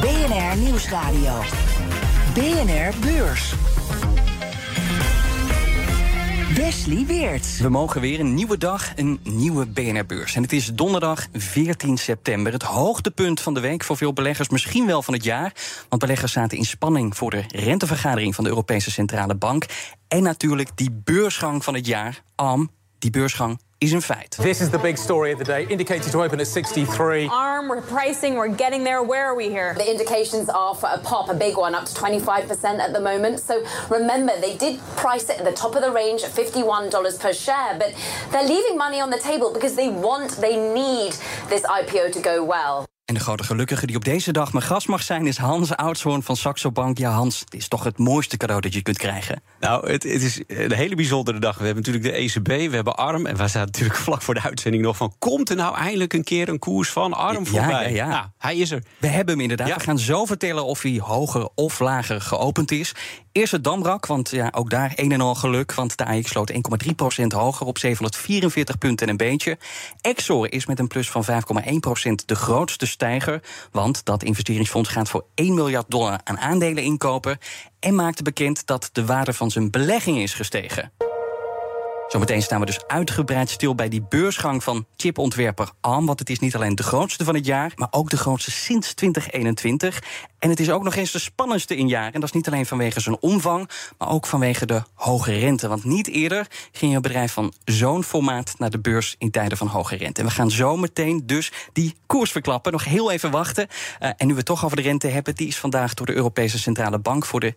BNR Nieuwsradio. BNR Beurs. Wesley Weert. We mogen weer een nieuwe dag, een nieuwe BNR-beurs. En het is donderdag 14 september. Het hoogtepunt van de week voor veel beleggers, misschien wel van het jaar. Want beleggers zaten in spanning voor de rentevergadering van de Europese Centrale Bank. En natuurlijk die beursgang van het jaar. Am, die beursgang is een feit. This is the big story of the day, indicated to open at 63. Arm, we're pricing, we're getting there. Where are we here? The indications are for a pop, a big one, up to 25% at the moment. So remember, they did price it at the top of the range at $51 per share, but they're leaving money on the table because they want, they need this IPO to go well. En de grote gelukkige die op deze dag mijn gast mag zijn... is Hans Oudshoorn van Saxo Bank. Ja, Hans, dit is toch het mooiste cadeau dat je kunt krijgen? Nou, het, het, is een hele bijzondere dag. We hebben natuurlijk de ECB, we hebben ARM... en we zaten natuurlijk vlak voor de uitzending nog van... komt er nou eindelijk een keer een koers van ARM voorbij? Ja, ja, ja. Nou, hij is er. We hebben hem inderdaad. We gaan zo vertellen of hij hoger of lager geopend is. Eerst het Damrak, want ja, ook daar een en al geluk. Want de AX sloot 1,3% hoger op 744 punten en een beentje. Exor is met een plus van 5,1% de grootste stijger. Want dat investeringsfonds gaat voor 1 miljard dollar aan aandelen inkopen. En maakte bekend dat de waarde van zijn belegging is gestegen. Zometeen staan we dus uitgebreid stil bij die beursgang van chipontwerper ARM. Want het is niet alleen de grootste van het jaar, maar ook de grootste sinds 2021. En het is ook nog eens de spannendste in jaar. En dat is niet alleen vanwege zijn omvang, maar ook vanwege de hoge rente. Want niet eerder ging een bedrijf van zo'n formaat naar de beurs in tijden van hoge rente. En we gaan zo meteen dus die koers verklappen. Nog heel even wachten. Uh, en nu we het toch over de rente hebben, die is vandaag door de Europese Centrale Bank voor de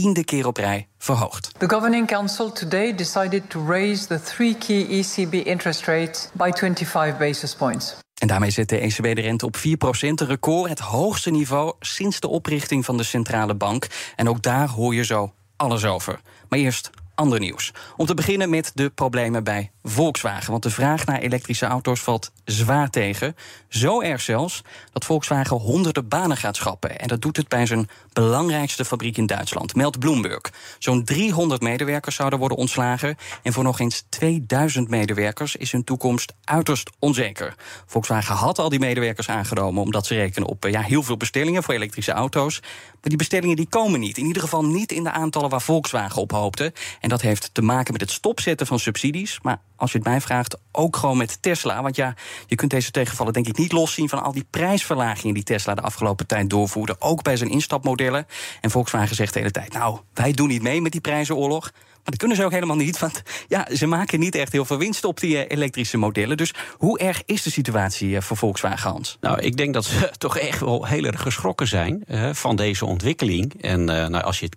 tiende keer op rij verhoogd. The Governing Council today decided to raise the three key ECB interest rates by 25 basis points. En daarmee zet de ECB de rente op 4%, een record, het hoogste niveau sinds de oprichting van de centrale bank. En ook daar hoor je zo alles over. Maar eerst ander nieuws. Om te beginnen met de problemen bij Volkswagen. Want de vraag naar elektrische auto's valt zwaar tegen. Zo erg zelfs dat Volkswagen honderden banen gaat schrappen. En dat doet het bij zijn belangrijkste fabriek in Duitsland, meldt Bloomberg. Zo'n 300 medewerkers zouden worden ontslagen. En voor nog eens 2000 medewerkers is hun toekomst uiterst onzeker. Volkswagen had al die medewerkers aangenomen omdat ze rekenen op ja, heel veel bestellingen voor elektrische auto's. Maar die bestellingen die komen niet. In ieder geval niet in de aantallen waar Volkswagen op hoopte. En dat heeft te maken met het stopzetten van subsidies. Maar als je het mij vraagt, ook gewoon met Tesla. Want ja, je kunt deze tegenvallen denk ik niet loszien van al die prijsverlagingen die Tesla de afgelopen tijd doorvoerde. Ook bij zijn instapmodellen. En Volkswagen zegt de hele tijd: Nou, wij doen niet mee met die prijzenoorlog. Maar dat kunnen ze ook helemaal niet, want ja, ze maken niet echt heel veel winst op die uh, elektrische modellen. Dus hoe erg is de situatie uh, voor Volkswagen, Hans? Nou, ik denk dat ze toch echt wel heel erg geschrokken zijn uh, van deze ontwikkeling. En nou, als je het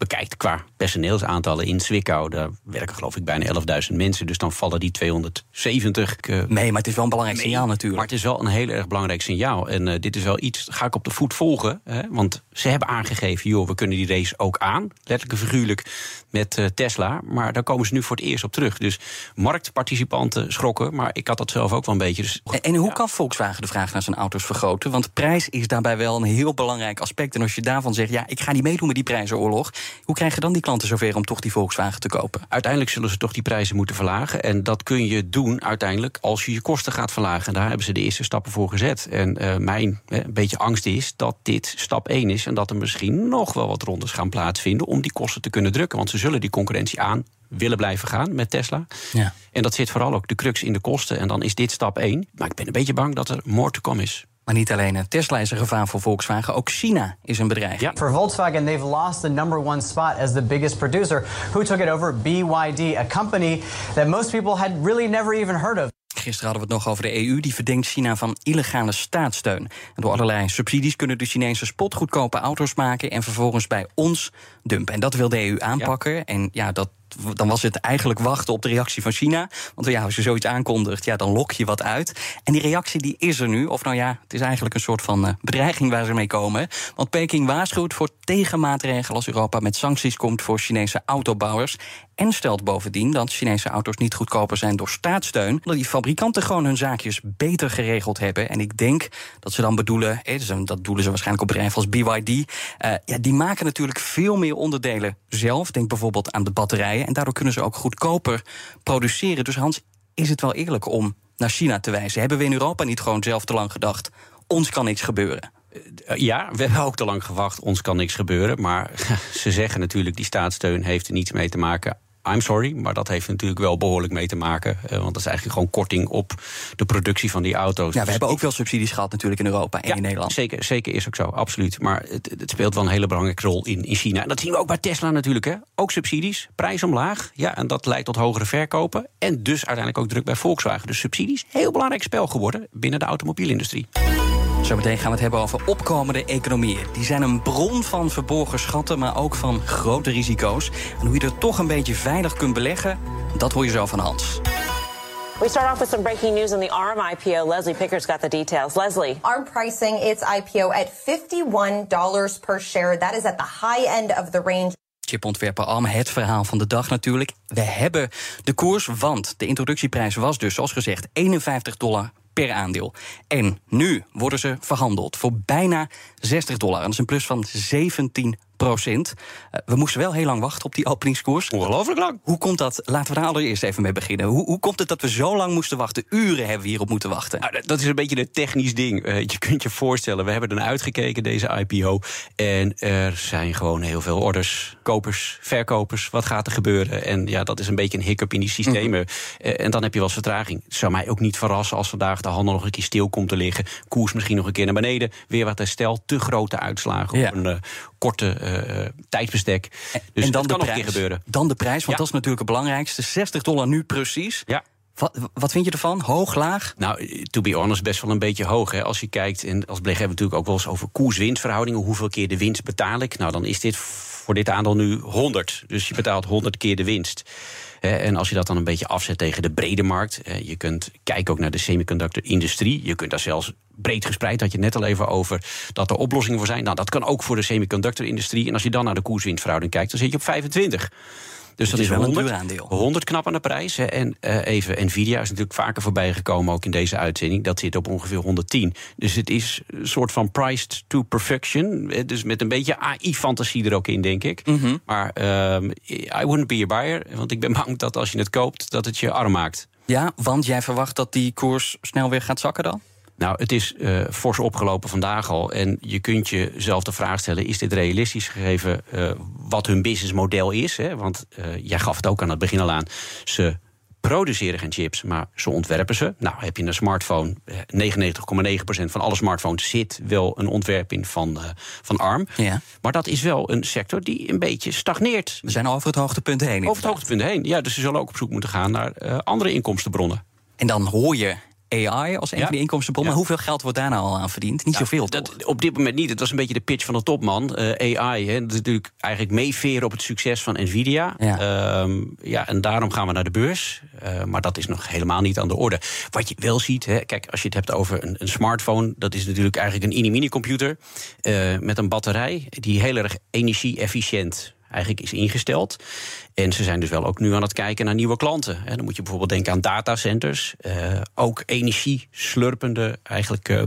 bekijkt qua personeelsaantallen in Zwickau, daar werken geloof ik bijna 11.000 mensen. Dus dan vallen die 270. Uh, nee, maar het is wel een belangrijk signaal natuurlijk. Maar het is wel een heel erg belangrijk signaal. En uh, dit is wel iets, ga ik op de voet volgen. Hè? Want ze hebben aangegeven, joh, we kunnen die race ook aan. Letterlijk en figuurlijk met uh, Tesla. Maar daar komen ze nu voor het eerst op terug. Dus marktparticipanten schrokken. Maar ik had dat zelf ook wel een beetje. Dus, en, en hoe kan Volkswagen de vraag naar zijn auto's vergroten? Want prijs is daarbij wel een heel belangrijk aspect. En als je daarvan zegt, ja, ik ga niet meedoen met die prijzenoorlog. Hoe krijgen dan die klanten zover om toch die Volkswagen te kopen? Uiteindelijk zullen ze toch die prijzen moeten verlagen. En dat kun je doen uiteindelijk als je je kosten gaat verlagen. Daar hebben ze de eerste stappen voor gezet. En uh, mijn uh, een beetje angst is dat dit stap 1 is. En dat er misschien nog wel wat rondes gaan plaatsvinden om die kosten te kunnen drukken. Want ze zullen die concurrentie aan willen blijven gaan met Tesla. Ja. En dat zit vooral ook de crux in de kosten. En dan is dit stap 1. Maar ik ben een beetje bang dat er more to come is. Maar niet alleen Tesla is een gevaar voor Volkswagen, ook China is een bedreiging. Yeah. For Volkswagen, they've lost the number one spot as the biggest producer. Who took it over? BYD, a company that most people had really never even heard of. Gisteren hadden we het nog over de EU. Die verdenkt China van illegale staatssteun. En door allerlei subsidies kunnen de Chinese spotgoedkope auto's maken... en vervolgens bij ons dumpen. En dat wil de EU aanpakken. Ja. En ja, dat dan was het eigenlijk wachten op de reactie van China. Want ja, als je zoiets aankondigt, ja, dan lok je wat uit. En die reactie die is er nu. Of nou ja, het is eigenlijk een soort van uh, bedreiging waar ze mee komen. Want Peking waarschuwt voor tegenmaatregelen als Europa met sancties komt voor Chinese autobouwers. En stelt bovendien dat Chinese auto's niet goedkoper zijn door staatssteun. Omdat die fabrikanten gewoon hun zaakjes beter geregeld hebben. En ik denk dat ze dan bedoelen, dat doelen ze waarschijnlijk op bedrijven als BYD. Uh, ja, die maken natuurlijk veel meer onderdelen zelf. Denk bijvoorbeeld aan de batterijen. En daardoor kunnen ze ook goedkoper produceren. Dus Hans, is het wel eerlijk om naar China te wijzen? Hebben we in Europa niet gewoon zelf te lang gedacht? Ons kan niks gebeuren. Eh, ja, we hebben ook te lang gewacht. Ons kan niks gebeuren. Maar ze zeggen natuurlijk, die staatssteun heeft er niets mee te maken. I'm sorry, maar dat heeft natuurlijk wel behoorlijk mee te maken. Uh, want dat is eigenlijk gewoon korting op de productie van die auto's. Ja, we dus hebben ook wel subsidies gehad natuurlijk in Europa en in Nederland. Zeker, zeker is ook zo, absoluut. Maar het, het, speelt wel een hele belangrijke rol in, in China. En dat zien we ook bij Tesla natuurlijk. Hè. Ook subsidies, prijs omlaag. Ja, en dat leidt tot hogere verkopen. En dus uiteindelijk ook druk bij Volkswagen. Dus subsidies, heel belangrijk spel geworden binnen de automobielindustrie. Zometeen gaan we het hebben over opkomende economieën. Die zijn een bron van verborgen schatten, maar ook van grote risico's. En hoe je er toch een beetje veilig kunt beleggen, dat hoor je zo van Hans. We start off with some breaking news on the ARM IPO. Leslie Picker's got the details. Leslie. ARM pricing its IPO at $51 per share. That is at the high end of the range. Chipontwerper ARM, het verhaal van de dag natuurlijk. We hebben de koers, want de introductieprijs was dus, zoals gezegd, 51 dollar per aandeel. En nu worden ze verhandeld voor bijna 60 dollar. Dat is een plus van 17 procent. Eh, we moesten wel heel lang wachten op die openingskoers. Ongelooflijk lang. Hoe komt dat? Laten we daar allereerst even mee beginnen. Hoe, hoe komt het dat we zo lang moesten wachten? Uren hebben we hierop moeten wachten. Nou, dat is een beetje een technisch ding. Uh, je kunt je voorstellen, we hebben er uitgekeken, deze IPO. En er zijn gewoon heel veel orders, kopers, verkopers. Wat gaat er gebeuren? En ja, dat is een beetje een hiccup in die systemen. Mhm. Uh, en dan heb je wel eens vertraging. Het zou mij ook niet verrassen als vandaag de handel nog een keer stil komt te liggen. Koers misschien nog een keer naar beneden. Weer wat herstel. Te grote uitslagen ja. op een uh, korte uh, tijdsbestek. Dus en dan dat kan nog een keer gebeuren. Dan de prijs, want ja. dat is natuurlijk het belangrijkste. 60 dollar nu precies. Ja. Wat, wat, vind je ervan? Hoog, laag? Nou, to be honest, best wel een beetje hoog. Hè. Als je kijkt, en als belegger hebben we natuurlijk ook wel eens over koers-winstverhoudingen. Hoeveel keer de winst betaal ik? Nou, dan is dit voor dit aandeel nu 100. Dus je betaalt 100 keer de winst. En als je dat dan een beetje afzet tegen de brede markt. Je kunt kijken ook naar de semiconductor-industrie. Je kunt daar zelfs breed gespreid, had je net al even over dat er oplossingen voor zijn. Nou, dat kan ook voor de semiconductor-industrie. En als je dan naar de koers-winstverhouding kijkt, dan zit je op 25. Dus dat is, wel 100, een aandeel. 100 knap aan de prijs. Hè. En uh, even, Nvidia is natuurlijk vaker voorbij gekomen, ook in deze uitzending. Dat zit op ongeveer 110. Dus het is een soort van priced to perfection. Dus met een beetje AI-fantasie er ook in, denk ik. Mm -hmm. Maar uh, I wouldn't be a buyer. Want ik ben bang dat als je het koopt, dat het je arm maakt. Ja, want jij verwacht dat die koers snel weer gaat zakken dan? Nou, het is uh, fors opgelopen vandaag al. En je kunt jezelf de vraag stellen: is dit realistisch gegeven uh, wat hun businessmodel is? Hè? Want uh, jij gaf het ook aan het begin al aan. Ze produceren geen chips, maar ze ontwerpen ze. Nou, heb je een smartphone, 99,9% van alle smartphones zit wel een ontwerp in van, van ARM. Ja. Maar dat is wel een sector die een beetje stagneert. We zijn over het hoogtepunt heen. Over het hoogtepunt heen, ja. Dus ze zullen ook op zoek moeten gaan naar andere inkomstenbronnen. En dan hoor je AI als een ja. van die inkomstenbronnen. Ja. Hoeveel geld wordt daar nou al aan verdiend? Niet nou, zoveel, dat, Op dit moment niet. Het was een beetje de pitch van de topman. Uh, AI, hè, dat is natuurlijk eigenlijk meeveren op het succes van Nvidia. Ja. Um, ja, en daarom gaan we naar de beurs. Uh, maar dat is nog helemaal niet aan de orde. Wat je wel ziet, hè, kijk, als je het hebt over een, een smartphone... dat is natuurlijk eigenlijk een mini-mini computer... Uh, met een batterij die heel erg energie-efficiënt eigenlijk is ingesteld. En ze zijn dus wel ook nu aan het kijken naar nieuwe klanten. dan moet je bijvoorbeeld denken aan datacenters. Uh, ook energie-slurpende eigenlijk uh,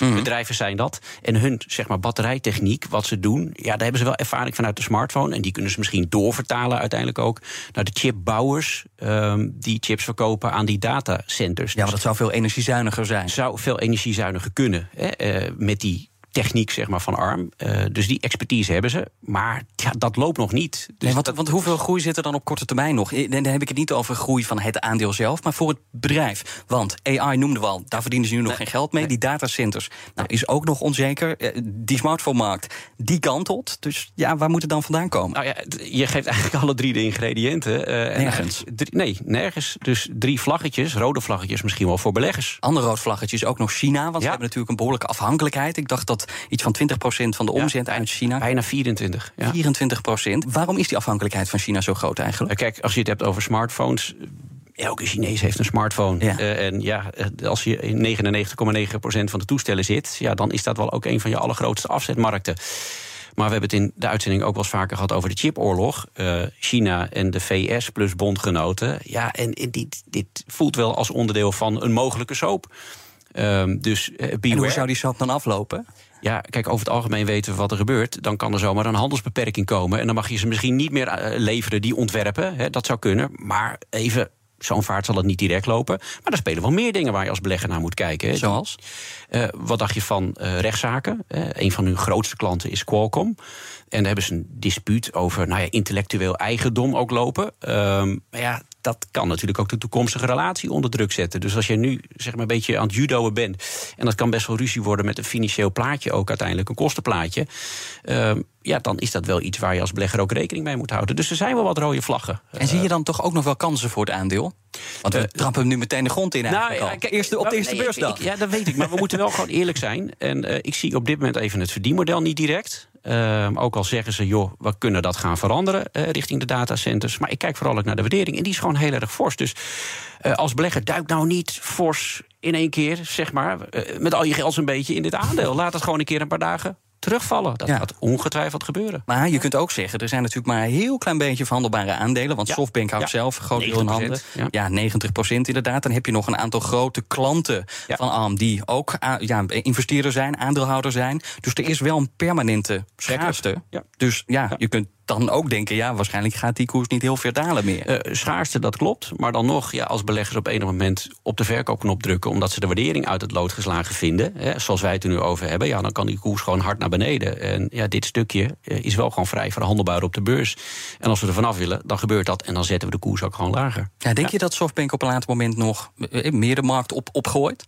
mm. bedrijven zijn dat. En hun zeg maar, batterijtechniek, wat ze doen... ja, daar hebben ze wel ervaring vanuit de smartphone. En die kunnen ze misschien doorvertalen uiteindelijk ook... naar de chipbouwers um, die chips verkopen aan die datacenters. Ja, maar dat zou veel energiezuiniger zijn. Zou veel energiezuiniger kunnen. Hè, uh, met die techniek zeg maar, van ARM. Uh, dus die expertise hebben ze. Maar ja, dat loopt nog niet. Dus nee, want, want, hoeveel groei zit er dan op korte termijn nog? Dan heb ik het niet over groei van het aandeel zelf, maar voor het bedrijf. Want AI noemden we al, daar verdienen ze nu nog geen geld mee. Die datacenters nou, is ook nog onzeker. Eh, die smartphone-markt, die kantelt. Dus ja, waar moet het dan vandaan komen? Nou ja, je geeft eigenlijk alle drie de ingrediënten. Uh, nergens? Drie, nee, nergens. Dus drie vlaggetjes, rode vlaggetjes misschien wel voor beleggers. Andere rood vlaggetjes, ook nog China. Want ja. we hebben natuurlijk een behoorlijke afhankelijkheid. Ik dacht dat dat iets van 20% van de omzet uit China. Bijna 24. Ja. 24%. Waarom is die afhankelijkheid van China zo groot eigenlijk? Kijk, als je het hebt over smartphones. Elke Chinees heeft een smartphone. Ja. Eh, en ja, eh, als je in 99,9% van de toestellen zit, ja, dan is dat wel ook een van je allergrootste afzetmarkten. Maar we hebben het in de uitzending ook wel eens vaker gehad over de chipoorlog. Eh, China en de VS plus bondgenoten. Ja, en, en dit, dit voelt wel als onderdeel van een mogelijke soap. Ehm, dus eh, En hoe zou die soap dan aflopen? Ja, kijk, over het algemeen weten we wat er gebeurt. Dan kan er zomaar een handelsbeperking komen. En dan mag je ze misschien niet meer eh, leveren, die ontwerpen. Hè, dat zou kunnen. Maar even, zo'n vaart zal het niet direct lopen. Maar er spelen wel meer dingen waar je als belegger naar moet kijken. Zoals? Eh, wat dacht je van eh, rechtszaken? Een van hun grootste klanten is Qualcomm. En daar hebben ze een dispuut over nou ja, intellectueel eigendom ook lopen. Ehm, maar ja, dat kan natuurlijk ook de toekomstige relatie onder druk zetten. Dus als je nu zeg maar, een beetje aan het judoën bent... en dat kan best wel ruzie worden met een financieel plaatje ook uiteindelijk... een kostenplaatje, ehm, ja, dan is dat wel iets waar je als belegger ook rekening mee moet houden. Dus er zijn wel wat rode vlaggen. En zie je dan toch ook nog wel kansen voor het aandeel? Want we trappen hem nu meteen de grond in eigenlijk al. kijk, Eerste, op de nou, eerste nee, beursdag. ik- ik- ja, dat weet ik. Maar we moeten wel gewoon eerlijk zijn. En eh, ik zie op dit moment even het verdienmodel niet direct. Ehm, ook al zeggen ze, joh, we kunnen dat gaan veranderen eh, richting de datacenters. Maar ik kijk vooral ook naar de waardering. En die is gewoon heel erg fors. Dus eh, als belegger duik nou niet fors in één keer, zeg maar, eh, met al je geld een beetje in dit aandeel. Laat het gewoon een keer een paar dagen terugvallen. Dat Ja. gaat ongetwijfeld gebeuren. Maar je kunt ook zeggen, er zijn natuurlijk maar een heel klein beetje verhandelbare aandelen. Want. Softbank houdt zelf een groot deel in 90%, handen. ja. Ja, 90% inderdaad. Dan heb je nog een aantal grote klanten van ARM die ook ja, investeerder zijn, aandeelhouder zijn. Dus er is wel een permanente schaarste. Dus ja, je kunt dan ook denken, ja, waarschijnlijk gaat die koers niet heel ver dalen meer. Eh, schaarste, dat klopt. Maar dan nog, ja, als beleggers op enig moment op de verkoopknop drukken... omdat ze de waardering uit het lood geslagen vinden... Hè, zoals wij het er nu over hebben... Ja, dan kan die koers gewoon hard naar beneden. En ja, dit stukje eh, is wel gewoon vrij verhandelbaar op de beurs. En als we er vanaf willen, dan gebeurt dat... en dan zetten we de koers ook gewoon lager. Ja, denk je dat Softbank op een later moment nog eh, meer de markt op, opgooit?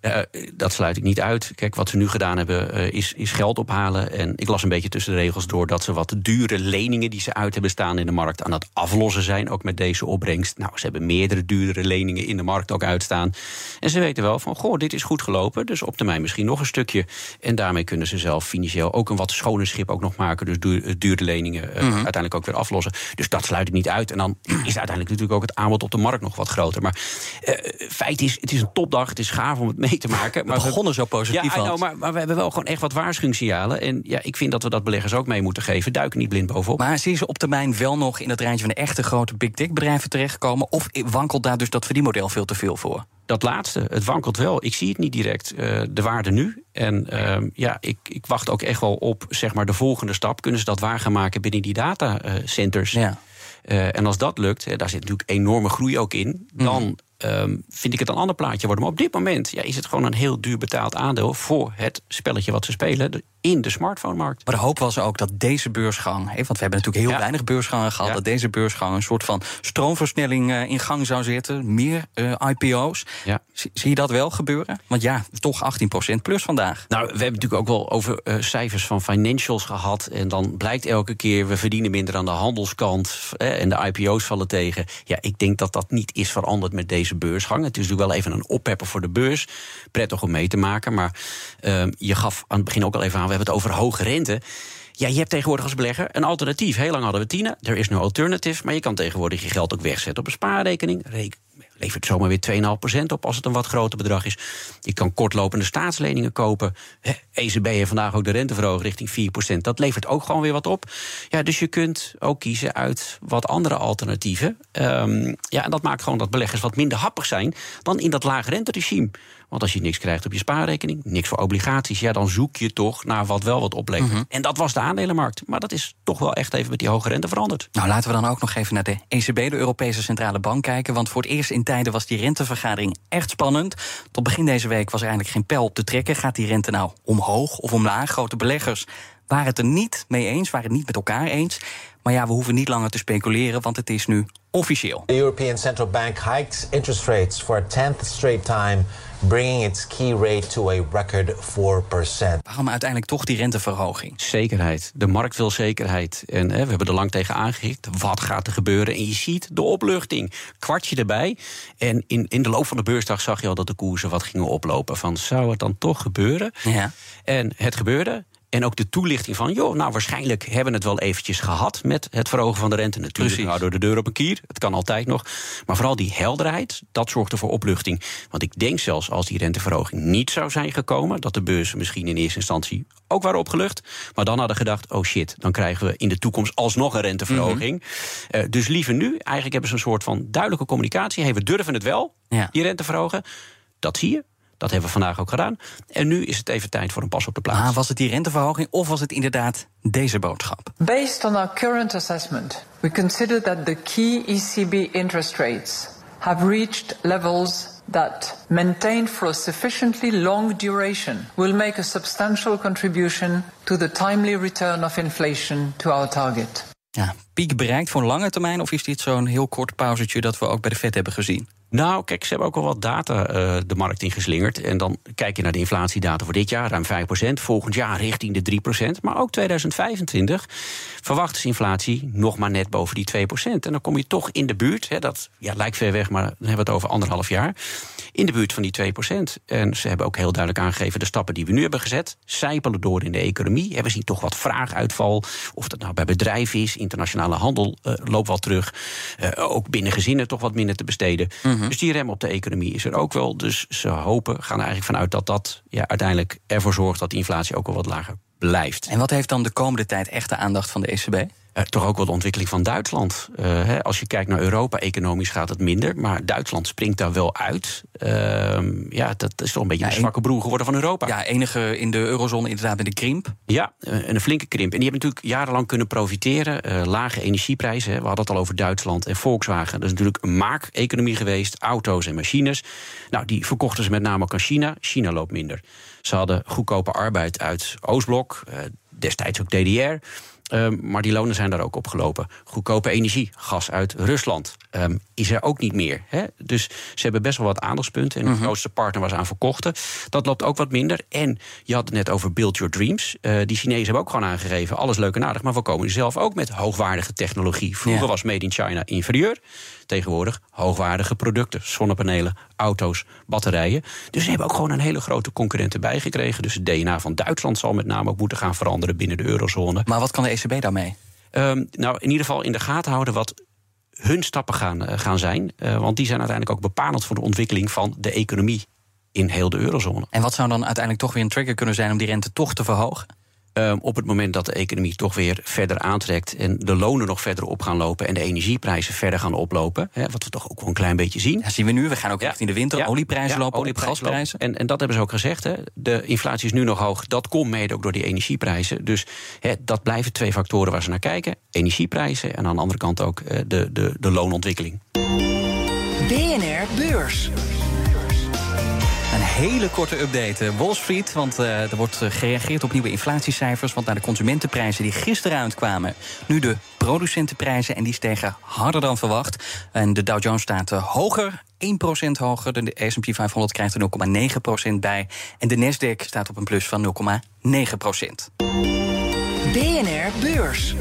Dat sluit ik niet uit. Kijk, wat ze nu gedaan hebben, is, is geld ophalen. En ik las een beetje tussen de regels door dat ze wat dure leningen die ze uit hebben staan in de markt aan het aflossen zijn, ook met deze opbrengst. Nou, ze hebben meerdere duurdere leningen in de markt ook uitstaan. En ze weten wel van, goh, dit is goed gelopen, dus op termijn misschien nog een stukje. En daarmee kunnen ze zelf financieel ook een wat schoner schip ook nog maken. Dus duur, eh, dure leningen eh, uiteindelijk ook weer aflossen. Dus dat sluit ik niet uit. En dan is uiteindelijk natuurlijk ook het aanbod op de markt nog wat groter. Maar eh, feit is, het is een topdag. Het is gaaf om het mee te maken. Maar We begonnen zo positief, Ja, know, maar, maar we hebben wel gewoon echt wat waarschuwingssignalen. En ja, ik vind dat we dat beleggers ook mee moeten geven. Duiken niet blind bovenop. Maar zie je ze op termijn wel nog in het rijtje van de echte grote big tech bedrijven terechtkomen? Of wankelt daar dus dat verdienmodel veel te veel voor? Dat laatste, het wankelt wel. Ik zie het niet direct, eh, de waarde nu. En ehm, ja, ik, ik wacht ook echt wel op zeg maar, de volgende stap. Kunnen ze dat waar gaan maken binnen die datacenters? Ja. Eh, en als dat lukt, daar zit natuurlijk enorme groei ook in... dan ehm, vind ik het een ander plaatje worden. Maar op dit moment ja, is het gewoon een heel duur betaald aandeel... voor het spelletje wat ze spelen in de smartphone-markt. Maar de hoop was ook dat deze beursgang, want we hebben natuurlijk heel Ja. weinig beursgangen gehad, Ja. dat deze beursgang een soort van stroomversnelling eh, in gang zou zetten. Meer eh, IPO's. Ja. Zie, je dat wel gebeuren? Want ja, toch 18% plus vandaag. Nou, we hebben natuurlijk ook wel over eh, cijfers van financials gehad. En dan blijkt elke keer, we verdienen minder aan de handelskant. eh, en de IPO's vallen tegen. Ja, ik denk dat dat niet is veranderd met deze beursgang. Het is natuurlijk wel even een oppepper voor de beurs. Prettig om mee te maken. Maar eh, je gaf aan het begin ook al even aan, hebben het over hoge rente. Ja, je hebt tegenwoordig als belegger een alternatief. Heel lang hadden we Tina, er is no alternative. Maar je kan tegenwoorrig je geld ook wegzetten op een spaarrekening. Reken- levert zomaar weer 2,5% op als het een wat groter bedrag is. Je kan kortlopende staatsleningen kopen. ECB heeft vandaag ook de rente verhoogd richting 4%. Dat levert ook gewoon weer wat op. Ja, dus je kunt ook kiezen uit wat andere alternatieven. Ehm, ja, en dat maakt gewoon dat beleggers wat minder happig zijn dan in dat lage renteregime. Want als je niks krijgt op je spaarrekening, niks voor obligaties, ja, dan zoek je toch naar wat wel wat oplevert. En dat was de aandelenmarkt. Maar dat is toch wel echt even met die hoge rente veranderd. Nou, laten we dan ook nog even naar de ECB, de Europese Centrale Bank, kijken. Want voor het eerst in tijden was die rentevergadering echt spannend. Tot begin deze week was er eigenlijk geen pijl op te trekken. Gaat die rente nou omhoog of omlaag? Grote beleggers waren het er niet mee eens, waren het niet met elkaar eens. Maar ja, we hoeven niet langer te speculeren, want het is nu officieel. The European Central Bank hiked interest rates for a 10th straight time, bringing its key rate to a record 4%. Waarom uiteindelijk toch die renteverhoging? Zekerheid. De markt wil zekerheid. En hè, we hebben er lang tegen aangehikt. Wat gaat er gebeuren? En je ziet de opluchting. Kwartje erbij. En in, in de loop van de beursdag zag je al dat de koersen wat gingen oplopen. Van zou het dan toch gebeuren? Ja. En het gebeurde. En ook de toelichting van, joh, nou waarschijnlijk hebben we het wel eventjes gehad met het verhogen van de rente. Natuurlijk Precies. houden we de deur op een kier. Het kan altijd nog. Maar vooral die helderheid, dat zorgde voor opluchting. Want ik denk zelfs als die renteverhoging niet zou zijn gekomen, dat de beurzen misschien in eerste instantie ook waren opgelucht. Maar dan hadden gedacht, oh shit, dan krijgen we in de toekomst alsnog een renteverhoging. Eh, dus liever nu, eigenlijk hebben ze een soort van duidelijke communicatie. Hey, we durven het wel, Ja. die rente verhogen. Dat zie je. Dat hebben we vandaag ook gedaan. En nu is het even tijd voor een pas op de plaats. Maar was het die renteverhoging of was het inderdaad deze boodschap? Based on our current assessment, we consider that the key ECB interest rates have reached levels that, maintained for a sufficiently long duration, will make a substantial contribution to the timely return of inflation to our target. Ja, piek bereikt voor een lange termijn of is dit zo'n heel kort pauzetje dat we ook bij de Fed hebben gezien? Nou, kijk, ze hebben ook al wat data eh, de markt ingeslingerd. En dan kijk je naar de inflatiedata voor dit jaar, ruim 5%. Volgend jaar richting de 3%. Maar ook 2025 verwachten ze inflatie nog maar net boven die 2%. En dan kom je toch in de buurt. Hè, dat ja, lijkt ver weg, maar dan hebben we het over anderhalf jaar. In de buurt van die 2%. En ze hebben ook heel duidelijk aangegeven... de stappen die we nu hebben gezet, zijpelen door in de economie. We zien toch wat vraaguitval. Of dat nou bij bedrijven is, internationale handel eh, loopt wel terug. Eh, ook binnen gezinnen toch wat minder te besteden. Dus die rem op de economie is er ook wel. Dus ze hopen, gaan er eigenlijk vanuit dat dat ja, uiteindelijk ervoor zorgt... dat die inflatie ook wel wat lager blijft. En wat heeft dan de komende tijd echt de aandacht van de ECB? Eh, toch ook wel de ontwikkeling van Duitsland. Eh, hè, als je kijkt naar Europa, economisch gaat het minder. Maar Duitsland springt daar wel uit. Ehm, ja, dat is toch een beetje Ja, een en- zwakke broer geworden van Europa. Ja, enige in de eurozone inderdaad met de krimp. Ja, eh, een flinke krimp. En die hebben natuurlijk jarenlang kunnen profiteren. Lage energieprijzen. hè. We hadden het al over Duitsland en Volkswagen. Dat is natuurlijk een maakeconomie geweest. Auto's en machines. Nou, die verkochten ze met name ook aan China. China loopt minder. Ze hadden goedkope arbeid uit Oostblok. destijds ook DDR. Ehm, maar die lonen zijn daar ook opgelopen. Goedkope energie, gas uit Rusland, ehm, is er ook niet meer. Hè? Dus ze hebben best wel wat aandachtspunten. En de grootste partner was aan verkochten. Dat loopt ook wat minder. En je had het net over Build Your Dreams. Eh, die Chinezen hebben ook gewoon aangegeven, alles leuk en aardig... maar we komen zelf ook met hoogwaardige technologie. Vroeger Ja. was Made in China inferieur. Tegenwoordig hoogwaardige producten. Zonnepanelen, auto's, batterijen. Dus ze hebben ook gewoon een hele grote concurrent erbij gekregen. Dus het DNA van Duitsland zal met name ook moeten gaan veranderen binnen de eurozone. Maar wat kan de ECB daarmee? Ehm, nou, in ieder geval in de gaten houden wat hun stappen gaan, eh, gaan zijn. Eh, want die zijn uiteindelijk ook bepalend voor de ontwikkeling van de economie in heel de eurozone. En wat zou dan uiteindelijk toch weer een trigger kunnen zijn om die rente toch te verhogen? Ehm, op het moment dat de economie toch weer verder aantrekt en de lonen nog verder op gaan lopen en de energieprijzen verder gaan oplopen, hè, wat we toch ook wel een klein beetje zien. Ja, zien we nu, we gaan ook echt in de winter. Ja. Olieprijzen Ja, lopen op, olieprijzen gasprijzen. lopen. En, en dat hebben ze ook gezegd. Hè. De inflatie is nu nog hoog. Dat komt mede ook door die energieprijzen. Dus hè, dat blijven twee factoren waar ze naar kijken: energieprijzen en aan de andere kant ook eh, de, de, de loonontwikkeling. BNR Beurs. Hele korte update. eh, Wall Street, want eh, er wordt eh, gereageerd op nieuwe inflatiecijfers. Want naar de consumentenprijzen die gisteren uitkwamen... nu de producentenprijzen en die stegen harder dan verwacht. En de Dow Jones staat hoger, 1% hoger. De S&P 500 krijgt er 0,9% bij. En de Nasdaq staat op een plus van 0,9%. BNR Beurs.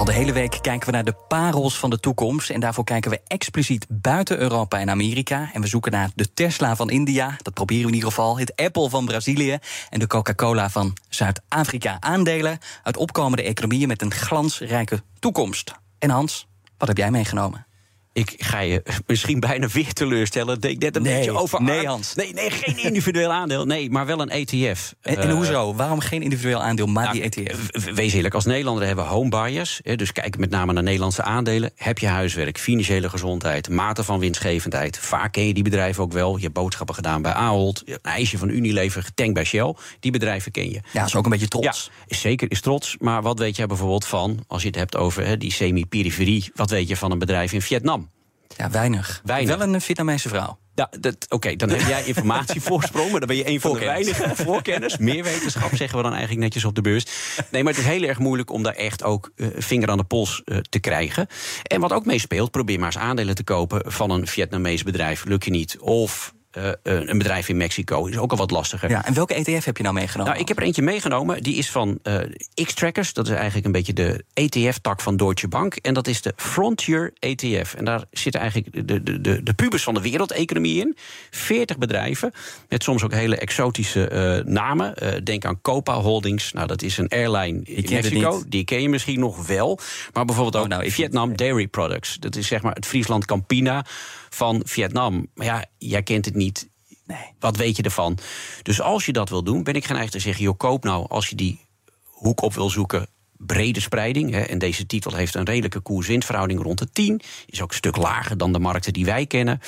Al de hele week kijken we naar de parels van de toekomst. En daarvoor kijken we expliciet buiten Europa en Amerika. En we zoeken naar de Tesla van India. Dat proberen we in ieder geval. Het Apple van Brazilië. En de Coca-Cola van Zuid-Afrika. Aandelen uit opkomende economieën met een glansrijke toekomst. En Hans, wat heb jij meegenomen? Ik ga je misschien bijna weer teleurstellen. Ik net een Nee, beetje over. nee, Hans. Nee, nee, geen individueel aandeel. Nee, maar wel een ETF. En, en Eh, hoezo? Waarom geen individueel aandeel, maar Nou, die ETF? Wees eerlijk, als Nederlander hebben we homebuyers. hè, Dus kijk met name naar Nederlandse aandelen. Heb je huiswerk, financiële gezondheid, mate van winstgevendheid. Vaak ken je die bedrijven ook wel. Je hebt boodschappen gedaan bij Ahold. Een ijsje van Unilever, getankt bij Shell. Die bedrijven ken je. Ja, is ook een beetje trots. Ja, zeker is trots. Maar wat weet jij bijvoorbeeld van, als je het hebt over hè, die semi-periferie... wat weet je van een bedrijf in Vietnam? Ja, weinig. Weinig. Wel een Vietnamese vrouw. Ja, dat- Oké, dan heb jij informatievoorsprong, maar dan ben je een van de weinige voorkennis. Meer wetenschap zeggen we dan eigenlijk netjes op de beurs. Nee, maar het is heel erg moeilijk om daar echt ook eh, vinger aan de pols eh, te krijgen. En wat ook meespeelt, probeer maar eens aandelen te kopen van een Vietnamees bedrijf. Lukt je niet. Of eh, een bedrijf in Mexico. Is ook al wat lastiger. Ja, en welke ETF heb je nou meegenomen? Nou, ik heb er eentje meegenomen. Die is van uh, X-Trackers. Dat is eigenlijk een beetje de ETF-tak van Deutsche Bank. En dat is de Frontier ETF. En daar zitten eigenlijk de, de, de, de pubers van de wereldeconomie in. 40 bedrijven. Met soms ook hele exotische uh, namen. denk aan Copa Holdings. Nou, dat is een airline in Mexico. Die ken je misschien nog wel. Maar bijvoorbeeld ook oh, nou, Vietnam Dairy Products. Dat is zeg maar het Friesland Campina van Vietnam. Maar ja, jij kent het niet. Nee. Wat weet je ervan? Dus als je dat wil doen, ben ik geneigd te zeggen: joh, koop nou als je die hoek op wil zoeken. Brede spreiding. Hè, en deze titel heeft een redelijke koers-winstverhouding rond de 10. Is ook een stuk lager dan de markten die wij kennen.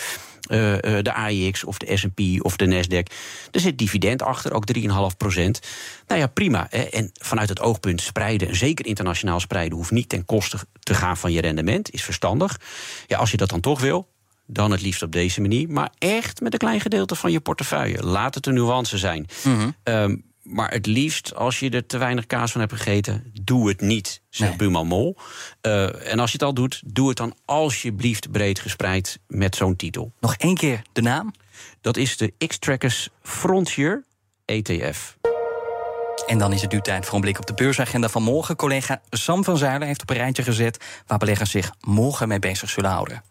Uh, uh, de AIX of de SP of de Nasdaq. Er zit dividend achter, ook 3,5 procent. Nou ja, prima. Hè. En vanuit het oogpunt spreiden, zeker internationaal spreiden, hoeft niet ten koste te gaan van je rendement. Is verstandig. Ja, als je dat dan toch wil, dan het liefst op deze manier. Maar echt met een klein gedeelte van je portefeuille. Laat het een nuance zijn. Mm maar het liefst, als je er te weinig kaas van hebt gegeten, doe het niet, zegt nee. Buurman Mol. Uh, en als je het al doet, doe het dan alsjeblieft breed gespreid met zo'n titel. Nog één keer de naam? Dat is de X-Trackers Frontier ETF. En dan is het nu tijd voor een blik op de beursagenda van morgen. Collega Sam van Zuilen heeft op een rijtje gezet waar beleggers zich morgen mee bezig zullen houden.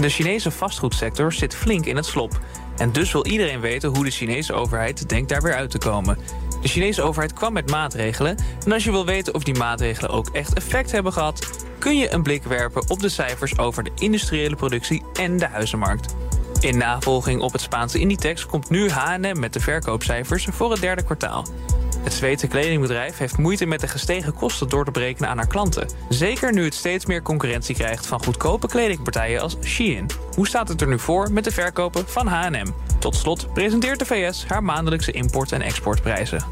De Chinese vastgoedsector zit flink in het slop. En dus wil iedereen weten hoe de Chinese overheid denkt daar weer uit te komen. De Chinese overheid kwam met maatregelen. En als je wil weten of die maatregelen ook echt effect hebben gehad, kun je een blik werpen op de cijfers over de industriële productie en de huizenmarkt. In navolging op het Spaanse Inditex komt nu H&M met de verkoopcijfers voor het derde kwartaal. Het Zweedse kledingbedrijf heeft moeite met de gestegen kosten door te berekenen aan haar klanten. Zeker nu het steeds meer concurrentie krijgt van goedkope kledingpartijen als Shein. Hoe staat het er nu voor met de verkopen van H&M? Tot slot presenteert de VS haar maandelijkse import- en exportprijzen.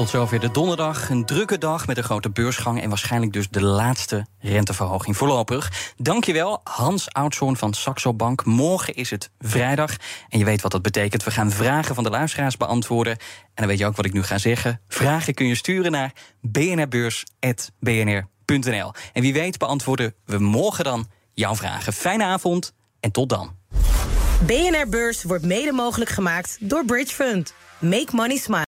Tot zover de donderdag. Een drukke dag met een grote beursgang... en waarschijnlijk dus de laatste renteverhoging voorlopig. Dankjewel, Hans Oudshoorn van Saxo Bank. Morgen is het vrijdag en je weet wat dat betekent. We gaan vragen van de luisteraars beantwoorden. En dan weet je ook wat ik nu ga zeggen. Vragen kun je sturen naar bnrbeurs.bnr.nl. En wie weet beantwoorden we morgen dan jouw vragen. Fijne avond en tot dan. BNR Beurs wordt mede mogelijk gemaakt door Bridge Fund. Make money smile.